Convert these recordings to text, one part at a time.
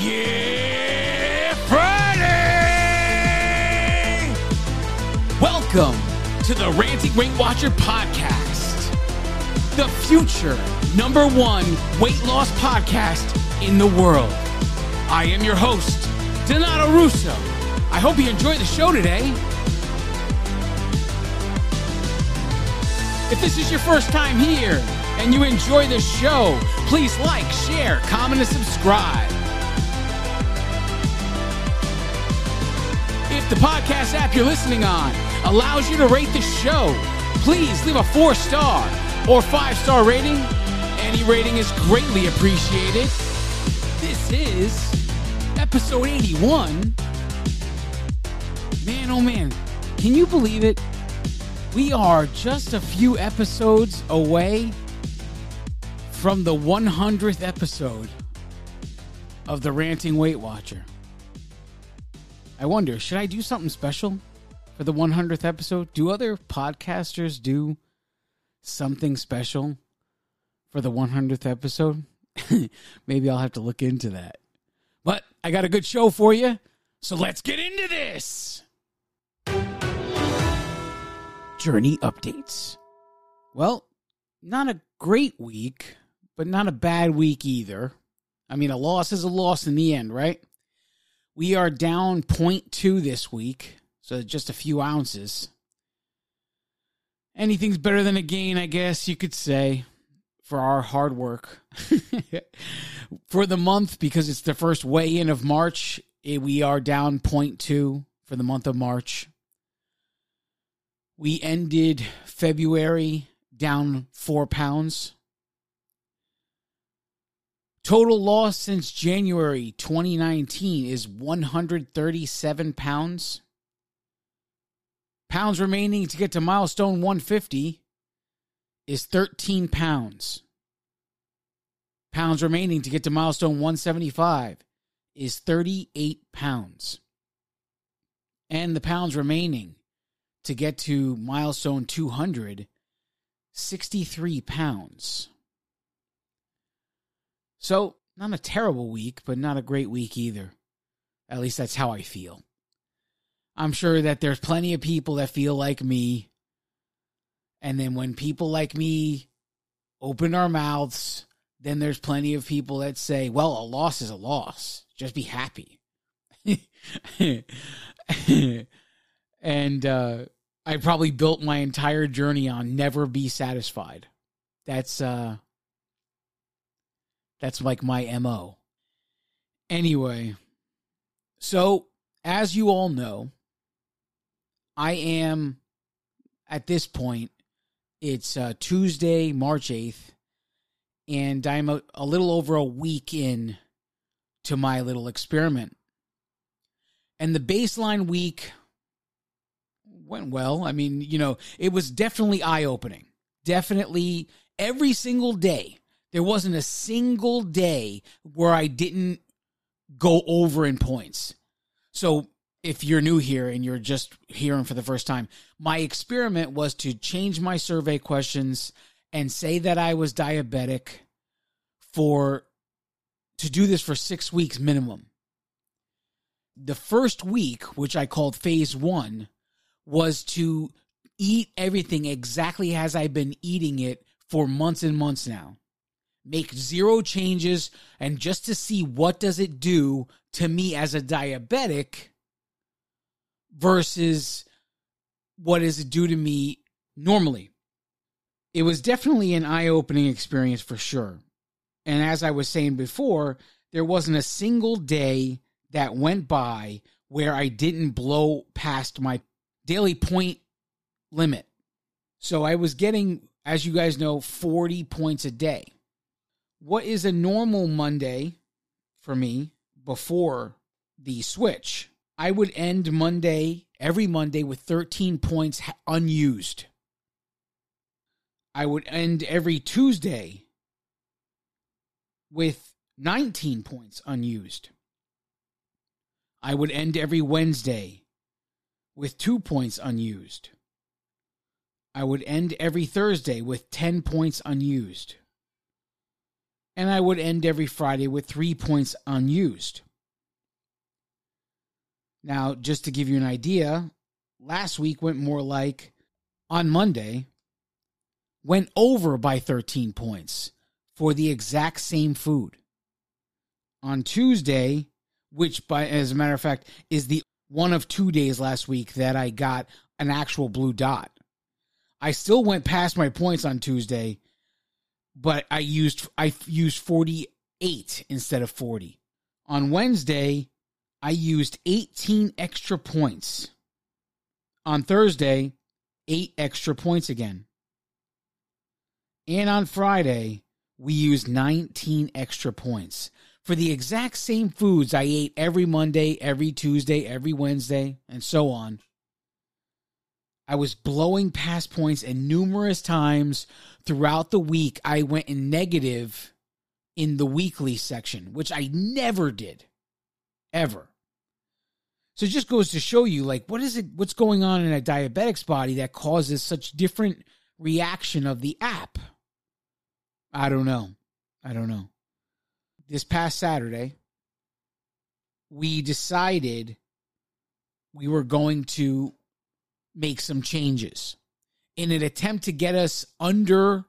Yeah, Friday! Welcome to the Ranting Weight Watcher podcast, the future number one weight loss podcast in the world. I am your host, Donato Russo. I hope you enjoy the show today. If this is your first time here and you enjoy the show, please like, share, comment, and subscribe. If the podcast app you're listening on allows you to rate the show, please leave a four star or five star rating. Any rating is greatly appreciated. This is episode 81. Man, oh man, can you believe it? We are just a few episodes away from the 100th episode of the Ranting Weight Watcher. I wonder, should I do something special for the 100th episode? Do other podcasters do something special for the 100th episode? Maybe I'll have to look into that. But I got a good show for you, so let's get into this. Journey updates. Well, not a great week, but not a bad week either. I mean, a loss is a loss in the end, right? We are down 0.2 this week, so just a few ounces. Anything's better than a gain, I guess you could say, for our hard work. for the month, because it's the first weigh in of March, eh, we are down 0.2 for the month of March. We ended February down four pounds. Total loss since January 2019 is 137 pounds. Pounds remaining to get to milestone 150 is 13 pounds. Pounds remaining to get to milestone 175 is 38 pounds. And the pounds remaining to get to milestone 200, 63 pounds. So, not a terrible week, but not a great week either. At least that's how I feel. I'm sure that there's plenty of people that feel like me. And then when people like me open our mouths, then there's plenty of people that say, well, a loss is a loss. Just be happy. and uh, I probably built my entire journey on never be satisfied. That's uh that's like my MO. Anyway, so as you all know, I am at this point, it's uh, Tuesday, March 8th, and I'm a, a little over a week in to my little experiment. And the baseline week went well. I mean, you know, it was definitely eye opening. Definitely every single day there wasn't a single day where I didn't go over in points. So if you're new here and you're just hearing for the first time, my experiment was to change my survey questions and say that I was diabetic for to do this for 6 weeks minimum. The first week, which I called phase 1, was to eat everything exactly as I've been eating it for months and months now make zero changes and just to see what does it do to me as a diabetic versus what does it do to me normally. It was definitely an eye-opening experience for sure. And as i was saying before there wasn't a single day that went by where i didn't blow past my daily point limit. So i was getting as you guys know 40 points a day. What is a normal Monday for me before the switch? I would end Monday, every Monday, with 13 points unused. I would end every Tuesday with 19 points unused. I would end every Wednesday with two points unused. I would end every Thursday with 10 points unused. And I would end every Friday with three points unused. Now, just to give you an idea, last week went more like on Monday, went over by 13 points for the exact same food. On Tuesday, which by as a matter of fact is the one of two days last week that I got an actual blue dot. I still went past my points on Tuesday, but I used I used 48 instead of 40. On Wednesday, I used 18 extra points. On Thursday, 8 extra points again. And on Friday, we used 19 extra points for the exact same foods I ate every Monday, every Tuesday, every Wednesday, and so on. I was blowing past points, and numerous times throughout the week, I went in negative in the weekly section, which I never did, ever. So it just goes to show you, like, what is it? What's going on in a diabetic's body that causes such different reaction of the app? I don't know. I don't know this past Saturday, we decided we were going to make some changes in an attempt to get us under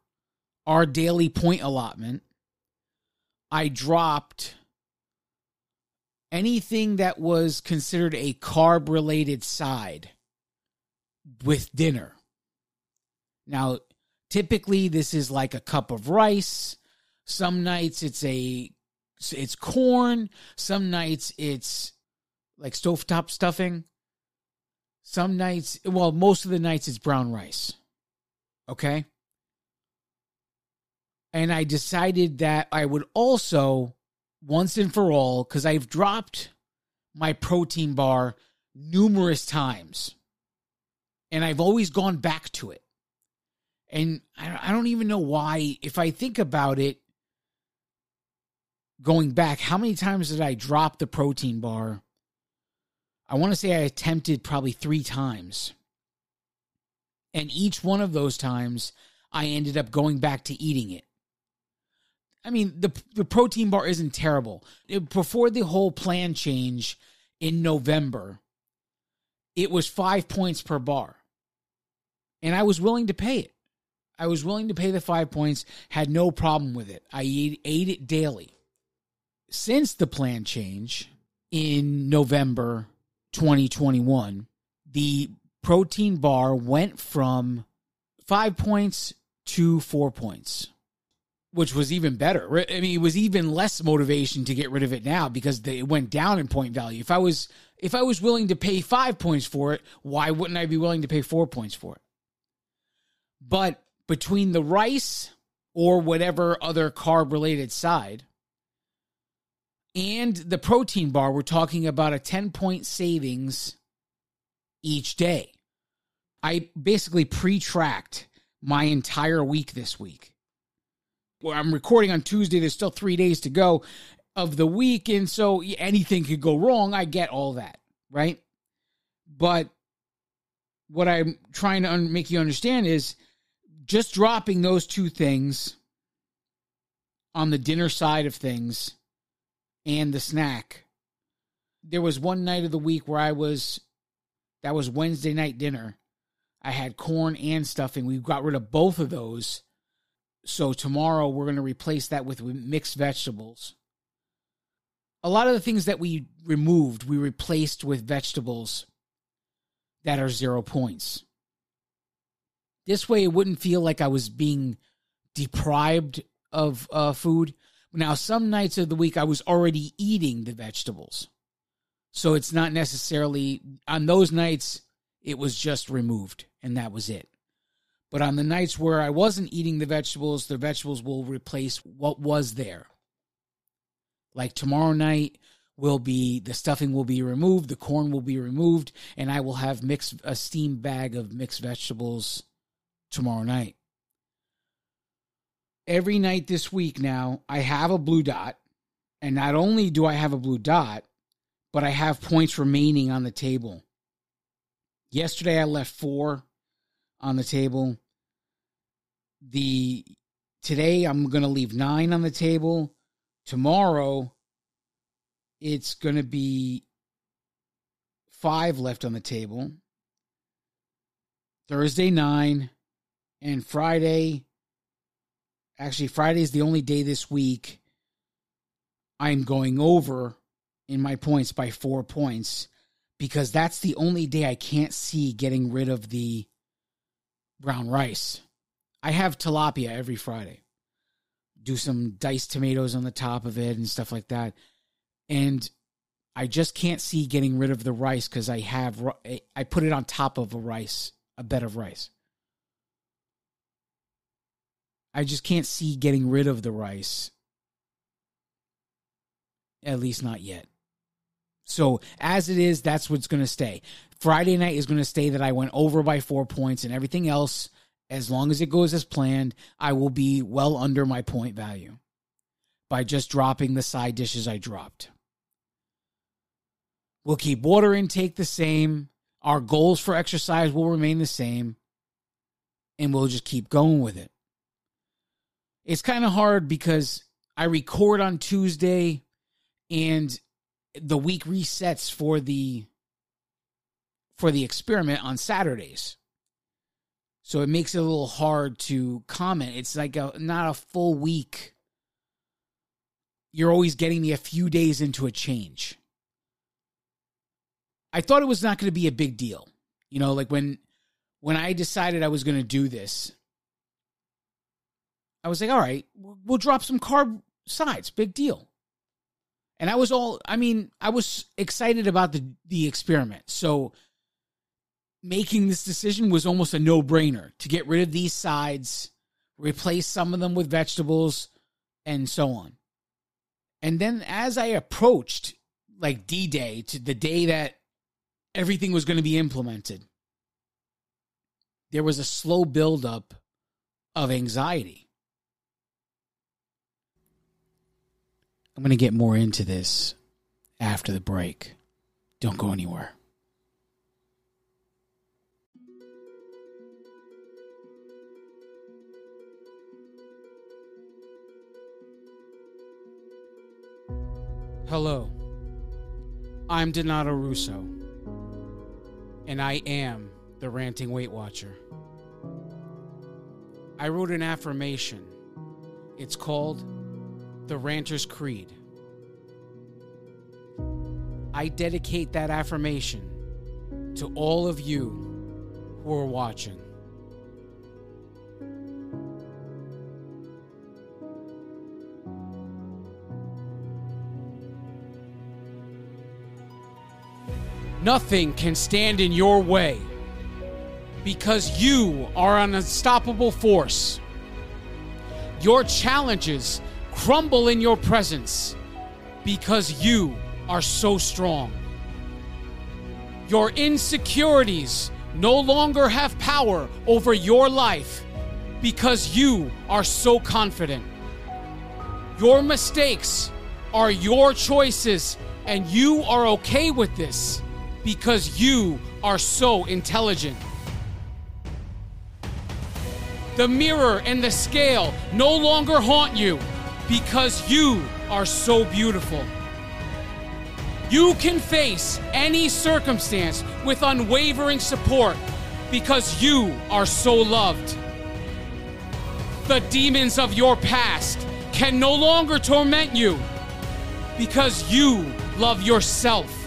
our daily point allotment. I dropped anything that was considered a carb related side with dinner. Now, typically, this is like a cup of rice. Some nights it's a it's corn. Some nights it's like stovetop stuffing. Some nights, well, most of the nights it's brown rice. Okay. And I decided that I would also, once and for all, because I've dropped my protein bar numerous times and I've always gone back to it. And I don't even know why. If I think about it, going back, how many times did I drop the protein bar? I want to say I attempted probably three times. And each one of those times, I ended up going back to eating it. I mean, the the protein bar isn't terrible. It, before the whole plan change in November, it was five points per bar. And I was willing to pay it. I was willing to pay the five points, had no problem with it. I ate, ate it daily since the plan change in November 2021, the protein bar went from five points to four points, which was even better. I mean, it was even less motivation to get rid of it now because it went down in point value. If I was if I was willing to pay five points for it, why wouldn't I be willing to pay four points for it? But between the rice or whatever other carb related side and the protein bar, we're talking about a 10 point savings each day. I basically pre tracked my entire week this week. Well, I'm recording on Tuesday. There's still three days to go of the week. And so anything could go wrong. I get all that, right? But what I'm trying to make you understand is just dropping those two things on the dinner side of things and the snack. There was one night of the week where I was, that was Wednesday night dinner. I had corn and stuffing. We got rid of both of those. So tomorrow we're going to replace that with mixed vegetables. A lot of the things that we removed, we replaced with vegetables that are zero points. This way, it wouldn't feel like I was being deprived of uh, food. Now, some nights of the week I was already eating the vegetables. So it's not necessarily on those nights, it was just removed and that was it. But on the nights where I wasn't eating the vegetables, the vegetables will replace what was there. Like tomorrow night will be the stuffing will be removed, the corn will be removed, and I will have mixed a steam bag of mixed vegetables tomorrow night. every night this week now, I have a blue dot. And not only do I have a blue dot, but I have points remaining on the table. Yesterday, I left four on the table. The today, I'm going to leave nine on the table. Tomorrow, it's going to be five left on the table. Thursday, nine. And Friday, actually, Friday is the only day this week I'm going over in my points by four points because that's the only day I can't see getting rid of the brown rice. I have tilapia every Friday. Do some diced tomatoes on the top of it and stuff like that. And I just can't see getting rid of the rice because I have eh, I put it on top of a rice, a bed of rice. I just can't see getting rid of the rice. At least not yet. So as it is, that's what's going to stay. Friday night is going to stay that I went over by four points, and everything else, as long as it goes as planned, I will be well under my point value by just dropping the side dishes I dropped. We'll keep water intake the same. Our goals for exercise will remain the same. And we'll just keep going with it. It's kind of hard because I record on Tuesday and the week resets for the for the experiment on Saturdays. So it makes it a little hard to comment. It's like a not a full week. You're always getting me a few days into a change. I thought it was not going to be a big deal. You know, like when when I decided I was going to do this, I was like, all right, we'll drop some carb sides, big deal. And I was all I mean, I was excited about the the experiment. So making this decision was almost a no-brainer to get rid of these sides, replace some of them with vegetables and so on. And then as I approached like D-Day to the day that everything was going to be implemented, there was a slow buildup of anxiety. I'm going to get more into this after the break. Don't go anywhere. Hello, I'm Donato Russo, and I am the Ranting Weight Watcher. I wrote an affirmation. It's called the Ranter's Creed. I dedicate that affirmation to all of you who are watching. Nothing can stand in your way because you are an unstoppable force. Your challenges crumble in your presence because you are so strong. Your insecurities no longer have power over your life because you are so confident. Your mistakes are your choices, and you are okay with this because you are so intelligent. The mirror and the scale no longer haunt you because you are so beautiful. You can face any circumstance with unwavering support because you are so loved. The demons of your past can no longer torment you because you love yourself.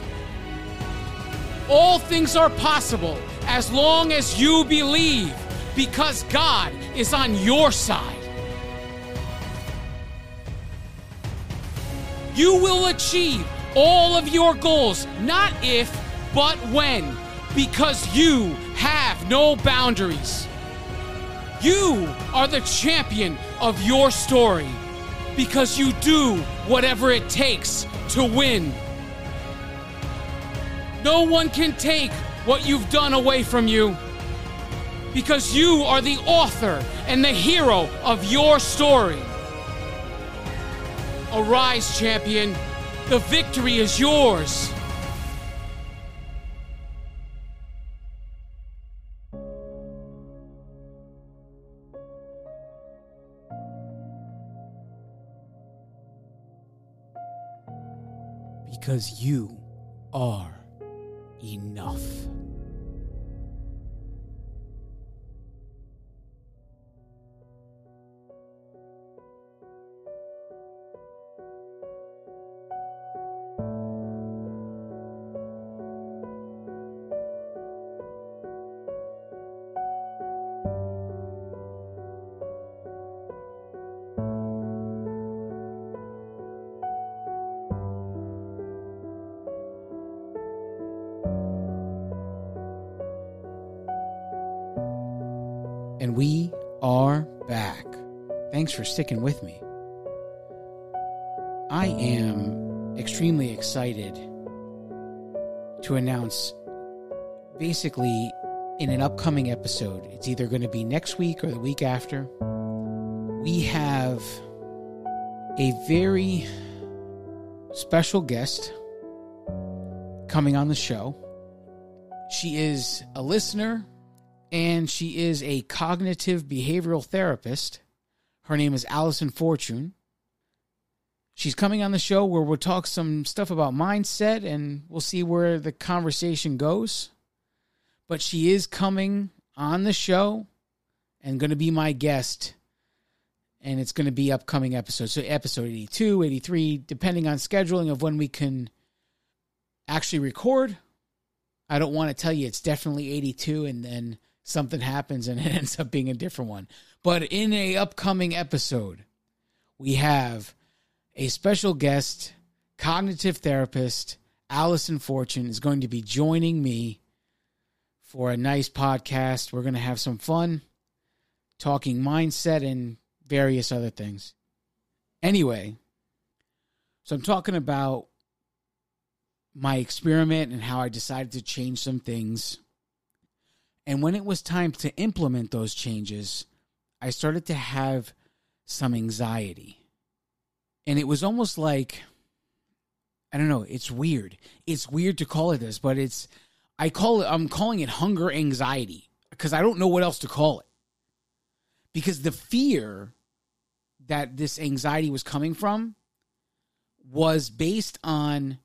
All things are possible as long as you believe because God is on your side. You will achieve all of your goals, not if, but when, because you have no boundaries. You are the champion of your story because you do whatever it takes to win. No one can take what you've done away from you because you are the author and the hero of your story. Arise, champion. The victory is yours. Because you are enough. Are back. Thanks for sticking with me. I am extremely excited to announce basically in an upcoming episode. It's either going to be next week or the week after. We have a very special guest coming on the show. She is a listener and she is a cognitive behavioral therapist. Her name is Allison Fortune. She's coming on the show where we'll talk some stuff about mindset and we'll see where the conversation goes. But she is coming on the show and going to be my guest. And it's going to be upcoming episodes. So, episode 82, 83, depending on scheduling of when we can actually record. I don't want to tell you it's definitely 82 and then something happens and it ends up being a different one. But in a upcoming episode, we have a special guest, cognitive therapist, Allison Fortune is going to be joining me for a nice podcast. We're going to have some fun talking mindset and various other things. Anyway, so I'm talking about my experiment and how I decided to change some things and when it was time to implement those changes, I started to have some anxiety. And it was almost like, I don't know, it's weird. It's weird to call it this, but it's, I call it, I'm calling it hunger anxiety because I don't know what else to call it. Because the fear that this anxiety was coming from was based on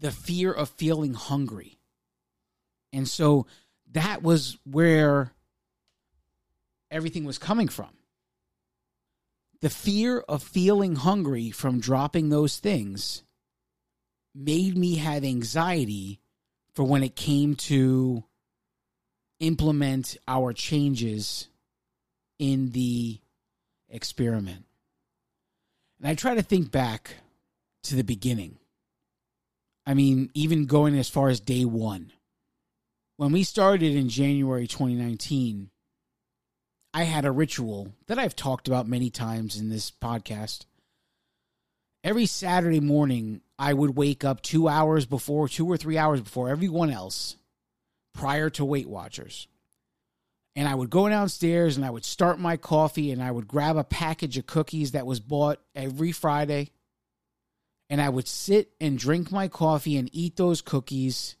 the fear of feeling hungry. And so that was where everything was coming from. The fear of feeling hungry from dropping those things made me have anxiety for when it came to implement our changes in the experiment. And I try to think back to the beginning. I mean, even going as far as day one when we started in January 2019, I had a ritual that I've talked about many times in this podcast. Every Saturday morning, I would wake up two hours before, two or three hours before everyone else, prior to Weight Watchers. And I would go downstairs and I would start my coffee and I would grab a package of cookies that was bought every Friday. And I would sit and drink my coffee and eat those cookies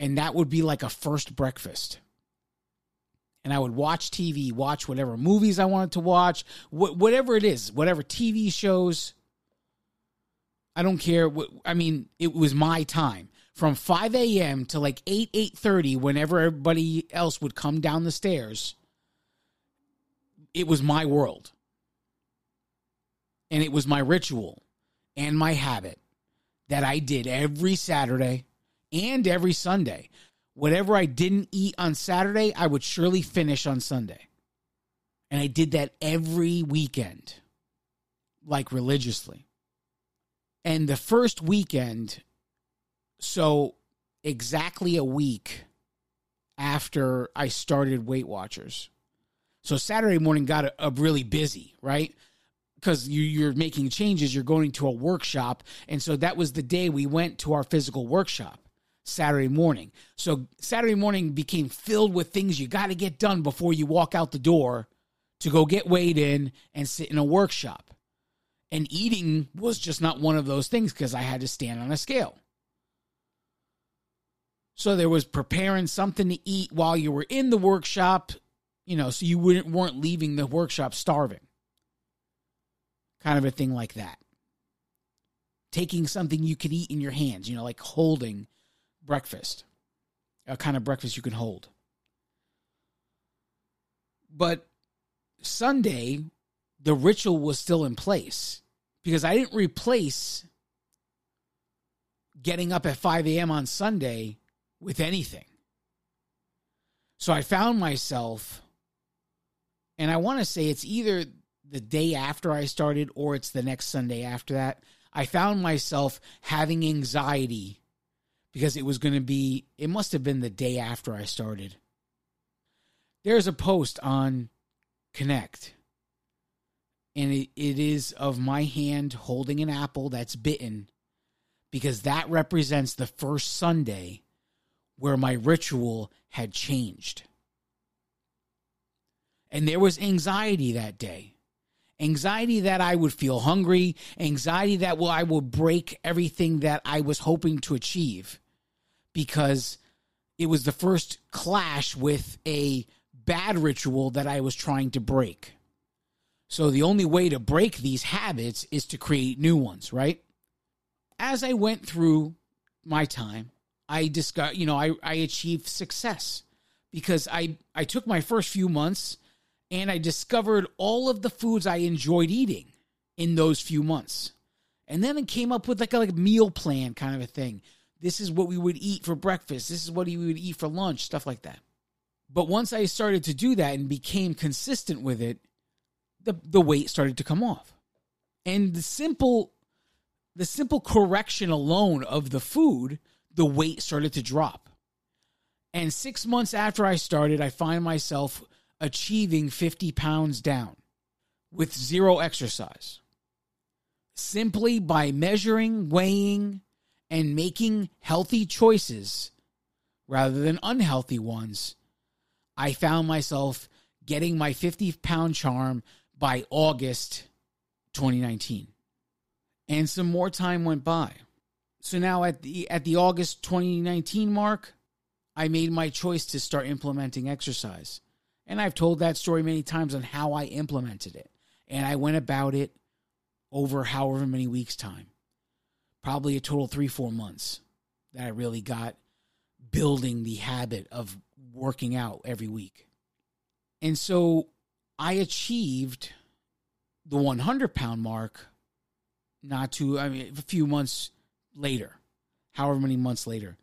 and that would be like a first breakfast. And I would watch TV, watch whatever movies I wanted to watch, wh- whatever it is, whatever TV shows. I don't care. I mean, it was my time from 5 a.m. to like 8, 8.30, whenever everybody else would come down the stairs. It was my world. And it was my ritual and my habit that I did every Saturday and every Sunday. Whatever I didn't eat on Saturday, I would surely finish on Sunday. And I did that every weekend, like religiously. And the first weekend, so exactly a week after I started Weight Watchers. So Saturday morning got a, a really busy, right? because you, you're making changes, you're going to a workshop. And so that was the day we went to our physical workshop. Saturday morning. So Saturday morning became filled with things you got to get done before you walk out the door to go get weighed in and sit in a workshop. And eating was just not one of those things because I had to stand on a scale. So there was preparing something to eat while you were in the workshop, you know, so you wouldn't weren't leaving the workshop starving. Kind of a thing like that. Taking something you could eat in your hands, you know, like holding breakfast. A kind of breakfast you can hold. But Sunday, the ritual was still in place because I didn't replace getting up at 5 a.m. on Sunday with anything. So I found myself, and I want to say it's either the day after I started or it's the next Sunday after that. I found myself having anxiety because it was going to be, it must have been the day after I started. There's a post on Connect, and it, it is of my hand holding an apple that's bitten because that represents the first Sunday where my ritual had changed. And there was anxiety that day. Anxiety that I would feel hungry, anxiety that well, I would break everything that I was hoping to achieve because it was the first clash with a bad ritual that I was trying to break. So the only way to break these habits is to create new ones, right? As I went through my time, I discovered, you know, I, I achieved success because I, I took my first few months and I discovered all of the foods I enjoyed eating in those few months. And then I came up with like a like meal plan kind of a thing. This is what we would eat for breakfast. This is what we would eat for lunch, stuff like that. But once I started to do that and became consistent with it, the, the weight started to come off. And the simple the simple correction alone of the food the weight started to drop. And six months after I started, I find myself achieving 50 pounds down with zero exercise. Simply by measuring, weighing, and making healthy choices rather than unhealthy ones, I found myself getting my 50 pound charm by August 2019. And some more time went by. So now at the at the August 2019 mark, I made my choice to start implementing exercise. And I've told that story many times on how I implemented it. And I went about it over however many weeks time. Probably a total 3 4 months that I really got building the habit of working out every week. And so I achieved the 100 pound mark not too, I mean, a few months later, however many months later.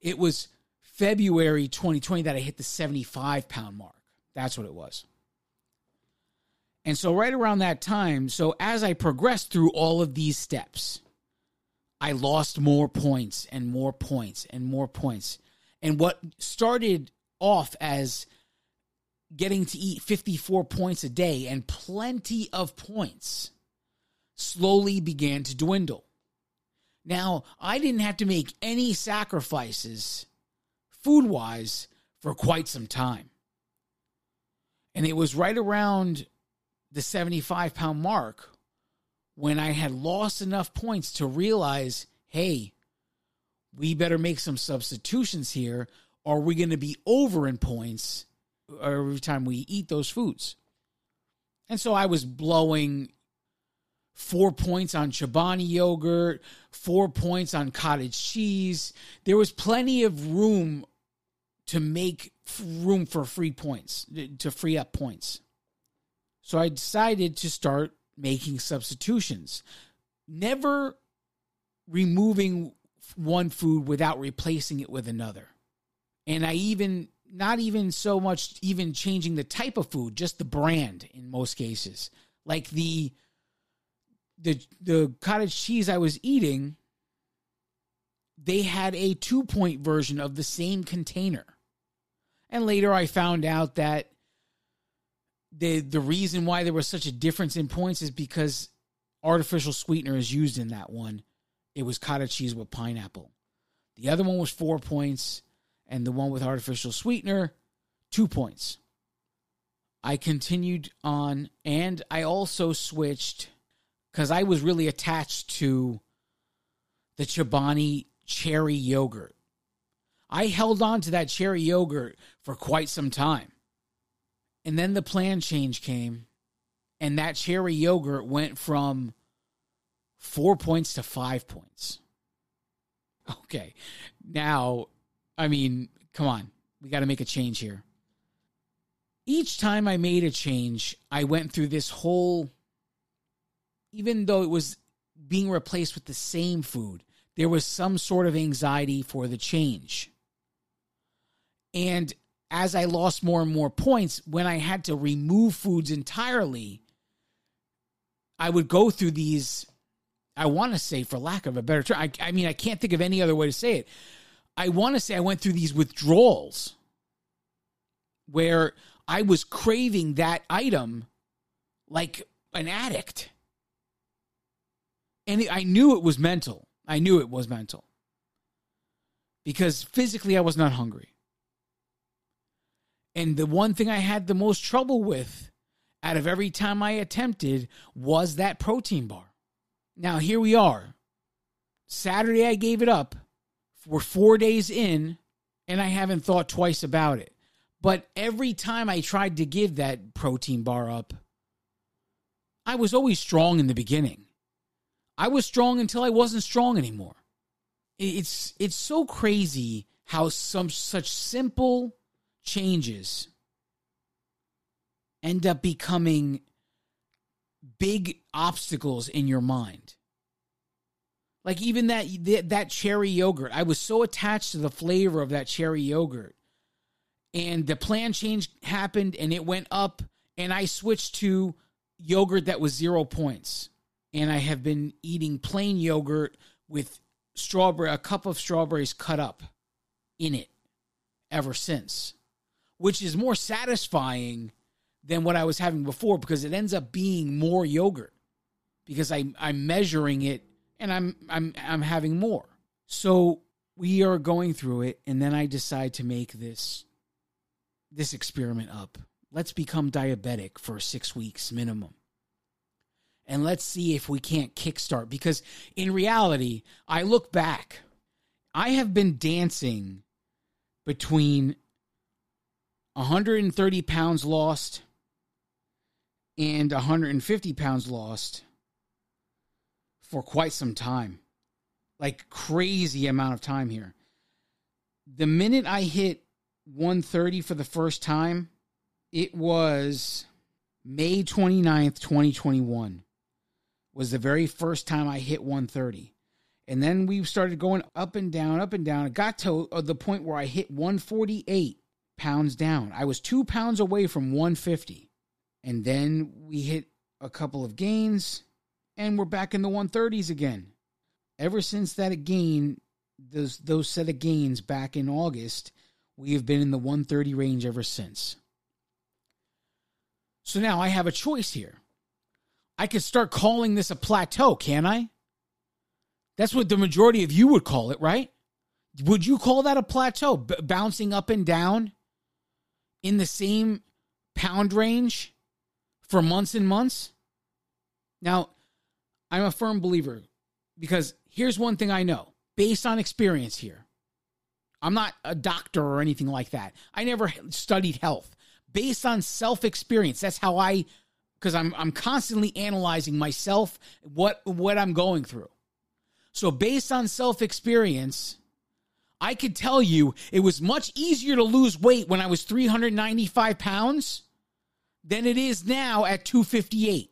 It was February 2020 that I hit the 75 pound mark. That's what it was. And so, right around that time, so as I progressed through all of these steps, I lost more points and more points and more points. And what started off as getting to eat 54 points a day and plenty of points slowly began to dwindle. Now, I didn't have to make any sacrifices food wise for quite some time. And it was right around the 75 pound mark when I had lost enough points to realize hey, we better make some substitutions here, or we're going to be over in points every time we eat those foods. And so I was blowing four points on Chobani yogurt, four points on cottage cheese. There was plenty of room to make room for free points, to free up points. So I decided to start making substitutions, never removing one food without replacing it with another. And I even, not even so much even changing the type of food, just the brand in most cases. Like the the the cottage cheese I was eating, they had a two point version of the same container. And later I found out that the the reason why there was such a difference in points is because artificial sweetener is used in that one. It was cottage cheese with pineapple. The other one was four points, and the one with artificial sweetener, two points. I continued on, and I also switched because I was really attached to the Chobani cherry yogurt. I held on to that cherry yogurt for quite some time. And then the plan change came, and that cherry yogurt went from four points to five points. Okay. Now, I mean, come on. We got to make a change here. Each time I made a change, I went through this whole, even though it was being replaced with the same food, there was some sort of anxiety for the change. And as I lost more and more points, when I had to remove foods entirely, I would go through these. I want to say, for lack of a better term, I, I mean, I can't think of any other way to say it. I want to say I went through these withdrawals where I was craving that item like an addict. And I knew it was mental. I knew it was mental. Because physically, I was not hungry. And the one thing I had the most trouble with out of every time I attempted was that protein bar. Now, here we are. Saturday, I gave it up. We're four days in, and I haven't thought twice about it. But every time I tried to give that protein bar up, I was always strong in the beginning. I was strong until I wasn't strong anymore. It's it's so crazy how some such simple changes end up becoming big obstacles in your mind. Like even that that cherry yogurt, I was so attached to the flavor of that cherry yogurt. And the plan change happened and it went up and I switched to yogurt that was 0 points. And I have been eating plain yogurt with strawberry a cup of strawberries cut up in it ever since which is more satisfying than what I was having before because it ends up being more yogurt because I I'm measuring it and I'm I'm I'm having more. So we are going through it and then I decide to make this this experiment up. Let's become diabetic for 6 weeks minimum. And let's see if we can't kickstart because in reality, I look back I have been dancing between 130 pounds lost and 150 pounds lost for quite some time. Like crazy amount of time here. The minute I hit 130 for the first time, it was May 29th, 2021 was the very first time I hit 130. And then we started going up and down, up and down. It got to uh, the point where I hit 148 pounds down. I was two pounds away from 150. And then we hit a couple of gains and we're back in the 130s again. Ever since that gain, those those set of gains back in August, we have been in the 130 range ever since. So now I have a choice here. I could start calling this a plateau, can I? That's what the majority of you would call it, right? Would you call that a plateau, B- bouncing up and down in the same pound range for months and months? Now, I'm a firm believer because here's one thing I know based on experience here. I'm not a doctor or anything like that. I never studied health. Based on self experience, that's how I because I'm I'm constantly analyzing myself, what what I'm going through. So based on self experience, I could tell you it was much easier to lose weight when I was 395 pounds than it is now at 258.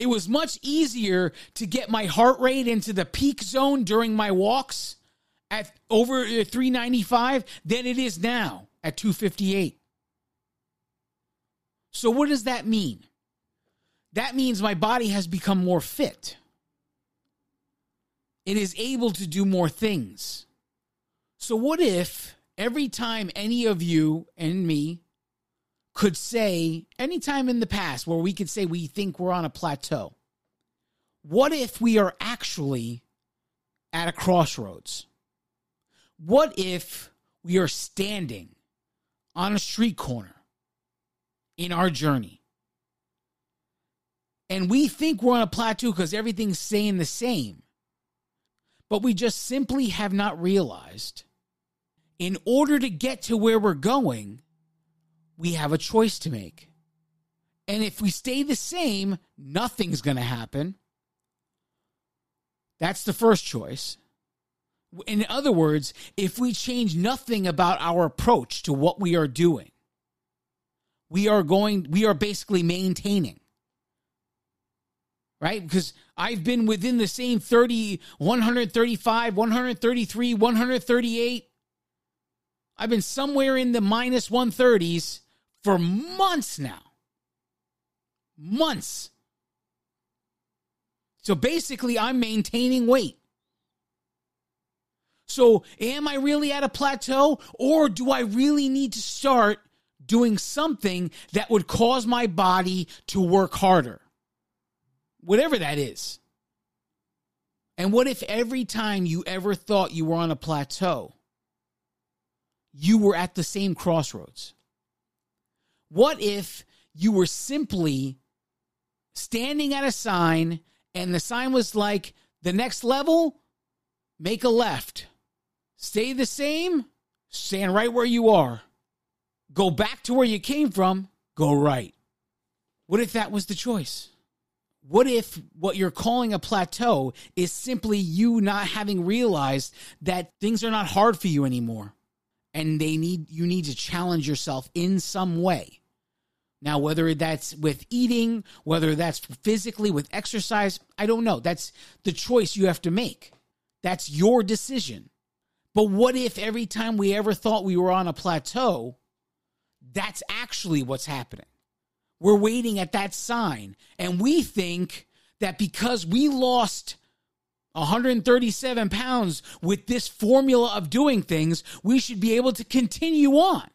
It was much easier to get my heart rate into the peak zone during my walks at over uh, 395 than it is now at 258. So, what does that mean? That means my body has become more fit. It is able to do more things. So, what if every time any of you and me could say, anytime in the past where we could say we think we're on a plateau, what if we are actually at a crossroads? What if we are standing on a street corner in our journey and we think we're on a plateau because everything's staying the same, but we just simply have not realized in order to get to where we're going, we have a choice to make. And if we stay the same, nothing's going to happen. That's the first choice. In other words, if we change nothing about our approach to what we are doing, we are going, we are basically maintaining. Right? Because I've been within the same 30, 135, 133, 138. I've been somewhere in the minus 130s for months now. Months. So basically, I'm maintaining weight. So, am I really at a plateau or do I really need to start doing something that would cause my body to work harder? Whatever that is. And what if every time you ever thought you were on a plateau, you were at the same crossroads? What if you were simply standing at a sign and the sign was like, the next level, make a left. Stay the same, stand right where you are. Go back to where you came from, go right. What if that was the choice? What if what you're calling a plateau is simply you not having realized that things are not hard for you anymore and they need you need to challenge yourself in some way? Now, whether that's with eating, whether that's physically with exercise, I don't know. That's the choice you have to make. That's your decision. But what if every time we ever thought we were on a plateau, that's actually what's happening? We're waiting at that sign, and we think that because we lost 137 pounds with this formula of doing things, we should be able to continue on.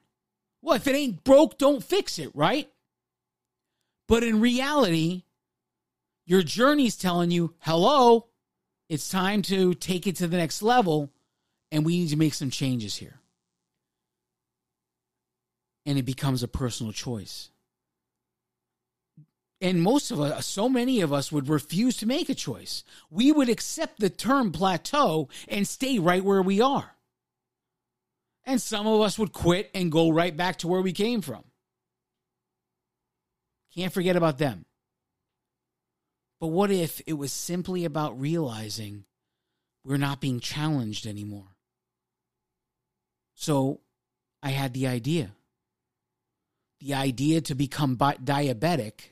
Well, if it ain't broke, don't fix it, right? But in reality, your journey's telling you, hello, it's time to take it to the next level, and we need to make some changes here. And it becomes a personal choice. And most of us, so many of us would refuse to make a choice. We would accept the term plateau and stay right where we are. And some of us would quit and go right back to where we came from. Can't forget about them. But what if it was simply about realizing we're not being challenged anymore? So I had the idea. The idea to become bi- diabetic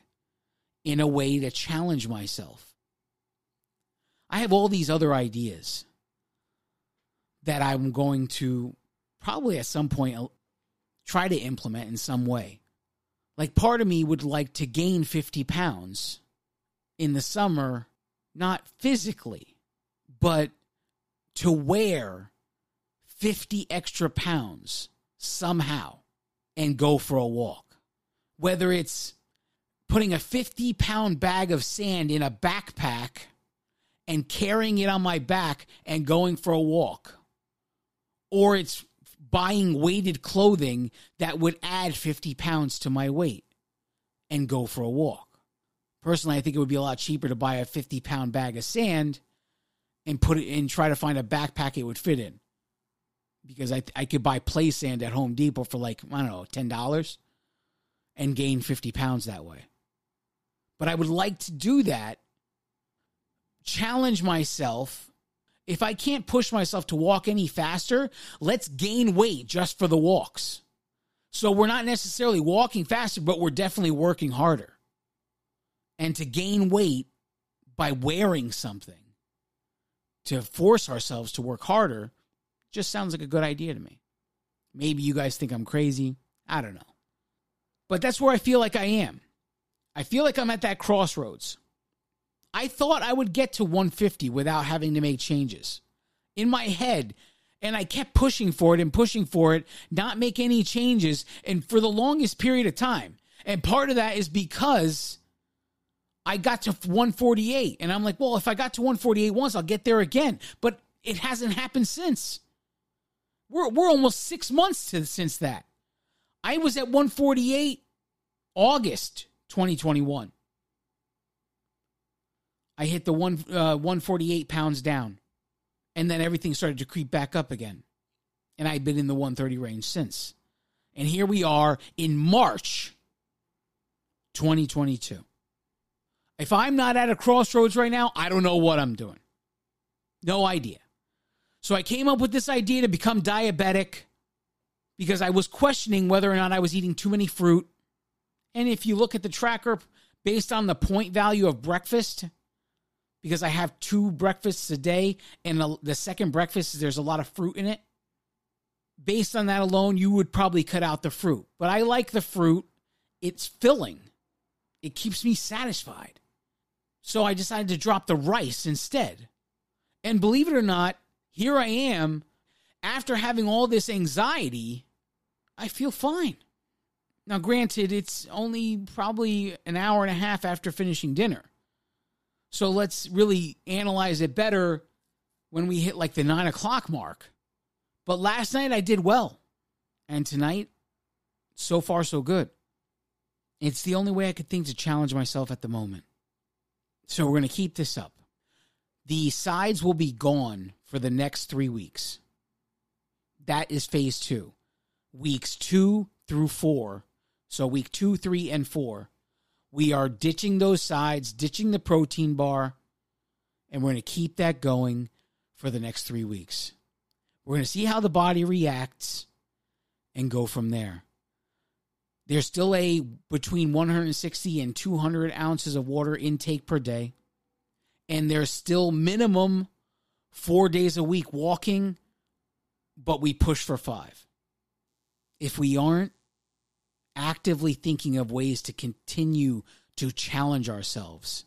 in a way to challenge myself. I have all these other ideas that I'm going to probably at some point uh, try to implement in some way. Like part of me would like to gain 50 pounds in the summer, not physically, but to wear 50 extra pounds somehow and go for a walk. Whether it's putting a 50 pound bag of sand in a backpack and carrying it on my back and going for a walk, or it's buying weighted clothing that would add 50 pounds to my weight and go for a walk. Personally, I think it would be a lot cheaper to buy a 50 pound bag of sand and put it in, try to find a backpack it would fit in. Because I, I could buy play sand at Home Depot for like, I don't know, $10 and gain 50 pounds that way. But I would like to do that, challenge myself if I can't push myself to walk any faster, let's gain weight just for the walks. So we're not necessarily walking faster, but we're definitely working harder. And to gain weight by wearing something to force ourselves to work harder just sounds like a good idea to me. Maybe you guys think I'm crazy. I don't know. But that's where I feel like I am. I feel like I'm at that crossroads. I thought I would get to 150 without having to make changes in my head. And I kept pushing for it and pushing for it, not make any changes, and for the longest period of time. And part of that is because I got to 148. And I'm like, well, if I got to 148 once, I'll get there again. But it hasn't happened since. We're we're almost six months to, since that. I was at 148 August 2021. I hit the one uh, 148 pounds down, and then everything started to creep back up again, and I've been in the 130 range since. And here we are in March 2022. If I'm not at a crossroads right now, I don't know what I'm doing. No idea. So I came up with this idea to become diabetic because I was questioning whether or not I was eating too many fruit. And if you look at the tracker based on the point value of breakfast, because I have two breakfasts a day, and the, the second breakfast, there's a lot of fruit in it. Based on that alone, you would probably cut out the fruit. But I like the fruit, it's filling, it keeps me satisfied. So I decided to drop the rice instead. And believe it or not, here I am after having all this anxiety, I feel fine. Now, granted, it's only probably an hour and a half after finishing dinner. So let's really analyze it better when we hit like the nine o'clock mark. But last night I did well. And tonight, so far, so good. It's the only way I could think to challenge myself at the moment. So we're going to keep this up. The sides will be gone for the next three weeks. That is phase two. Weeks two through four. So week two, three, and four we are ditching those sides, ditching the protein bar, and we're going to keep that going for the next three weeks. We're going to see how the body reacts and go from there. There's still a between 160 and 200 ounces of water intake per day. And there's still minimum four days a week walking, but we push for five. If we aren't, actively thinking of ways to continue to challenge ourselves.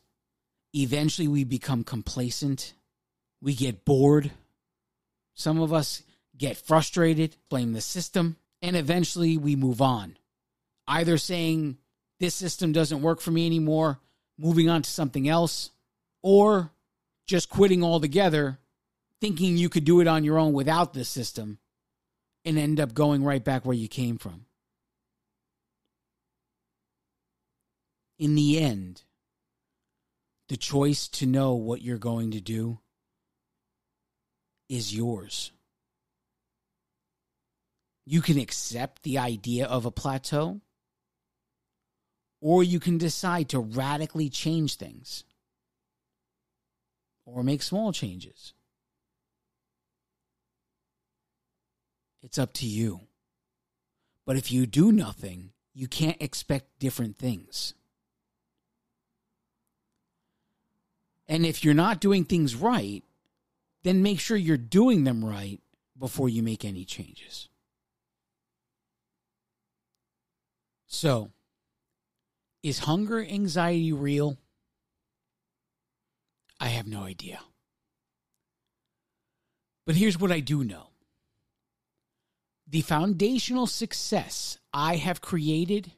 Eventually, we become complacent. We get bored. Some of us get frustrated, blame the system, and eventually we move on. Either saying, This system doesn't work for me anymore, moving on to something else, or just quitting altogether, thinking you could do it on your own without this system, and end up going right back where you came from. In the end, the choice to know what you're going to do is yours. You can accept the idea of a plateau, or you can decide to radically change things or make small changes. It's up to you. But if you do nothing, you can't expect different things. And if you're not doing things right, then make sure you're doing them right before you make any changes. So, is hunger anxiety real? I have no idea. But here's what I do know the foundational success I have created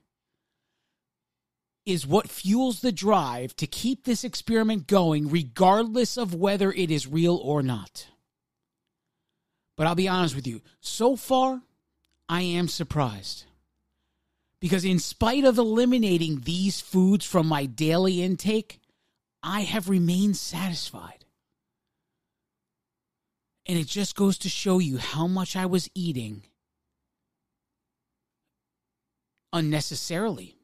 is what fuels the drive to keep this experiment going, regardless of whether it is real or not. But I'll be honest with you, so far, I am surprised. Because in spite of eliminating these foods from my daily intake, I have remained satisfied. And it just goes to show you how much I was eating unnecessarily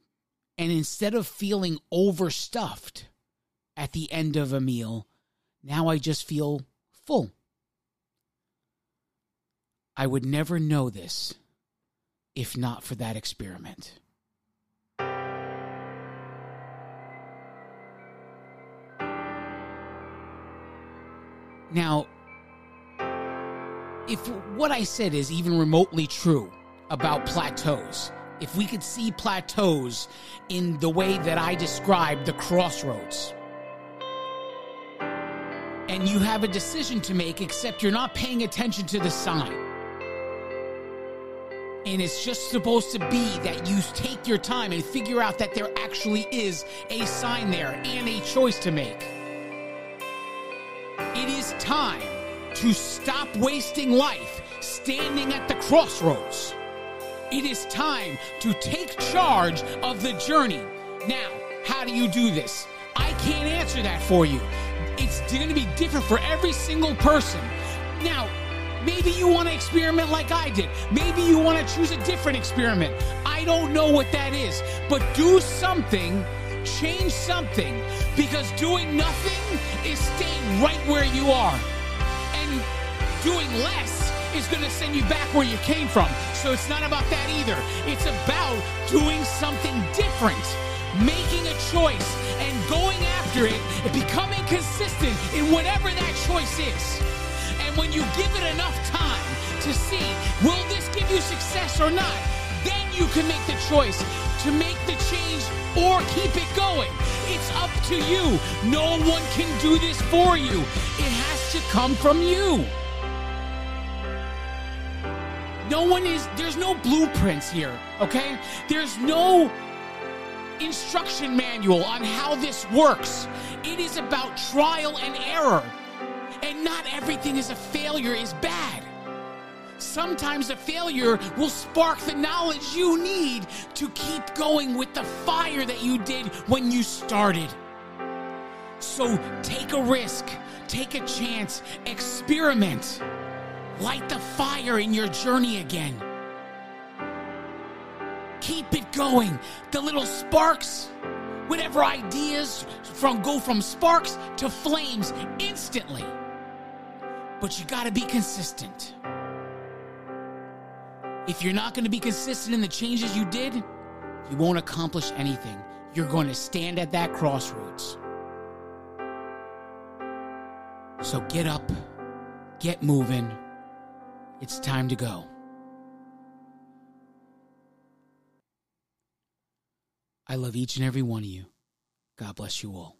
and instead of feeling overstuffed at the end of a meal, now I just feel full. I would never know this if not for that experiment. Now, if what I said is even remotely true about plateaus, if we could see plateaus in the way that I described the crossroads. And you have a decision to make, except you're not paying attention to the sign. And it's just supposed to be that you take your time and figure out that there actually is a sign there and a choice to make. It is time to stop wasting life standing at the crossroads. It is time to take charge of the journey. Now, how do you do this? I can't answer that for you. It's going to be different for every single person. Now, maybe you want to experiment like I did. Maybe you want to choose a different experiment. I don't know what that is, but do something, change something, because doing nothing is staying right where you are. And doing less is going to send you back where you came from. So it's not about that either. It's about doing something different, making a choice and going after it and becoming consistent in whatever that choice is. And when you give it enough time to see, will this give you success or not? Then you can make the choice to make the change or keep it going. It's up to you. No one can do this for you. It has to come from you. No one is, there's no blueprints here, okay? There's no instruction manual on how this works. It is about trial and error. And not everything is a failure is bad. Sometimes a failure will spark the knowledge you need to keep going with the fire that you did when you started. So take a risk, take a chance, experiment. Light the fire in your journey again. Keep it going. The little sparks, whatever ideas from go from sparks to flames instantly. But you got to be consistent. If you're not going to be consistent in the changes you did, you won't accomplish anything. You're going to stand at that crossroads. So get up, get moving it's time to go. I love each and every one of you. God bless you all.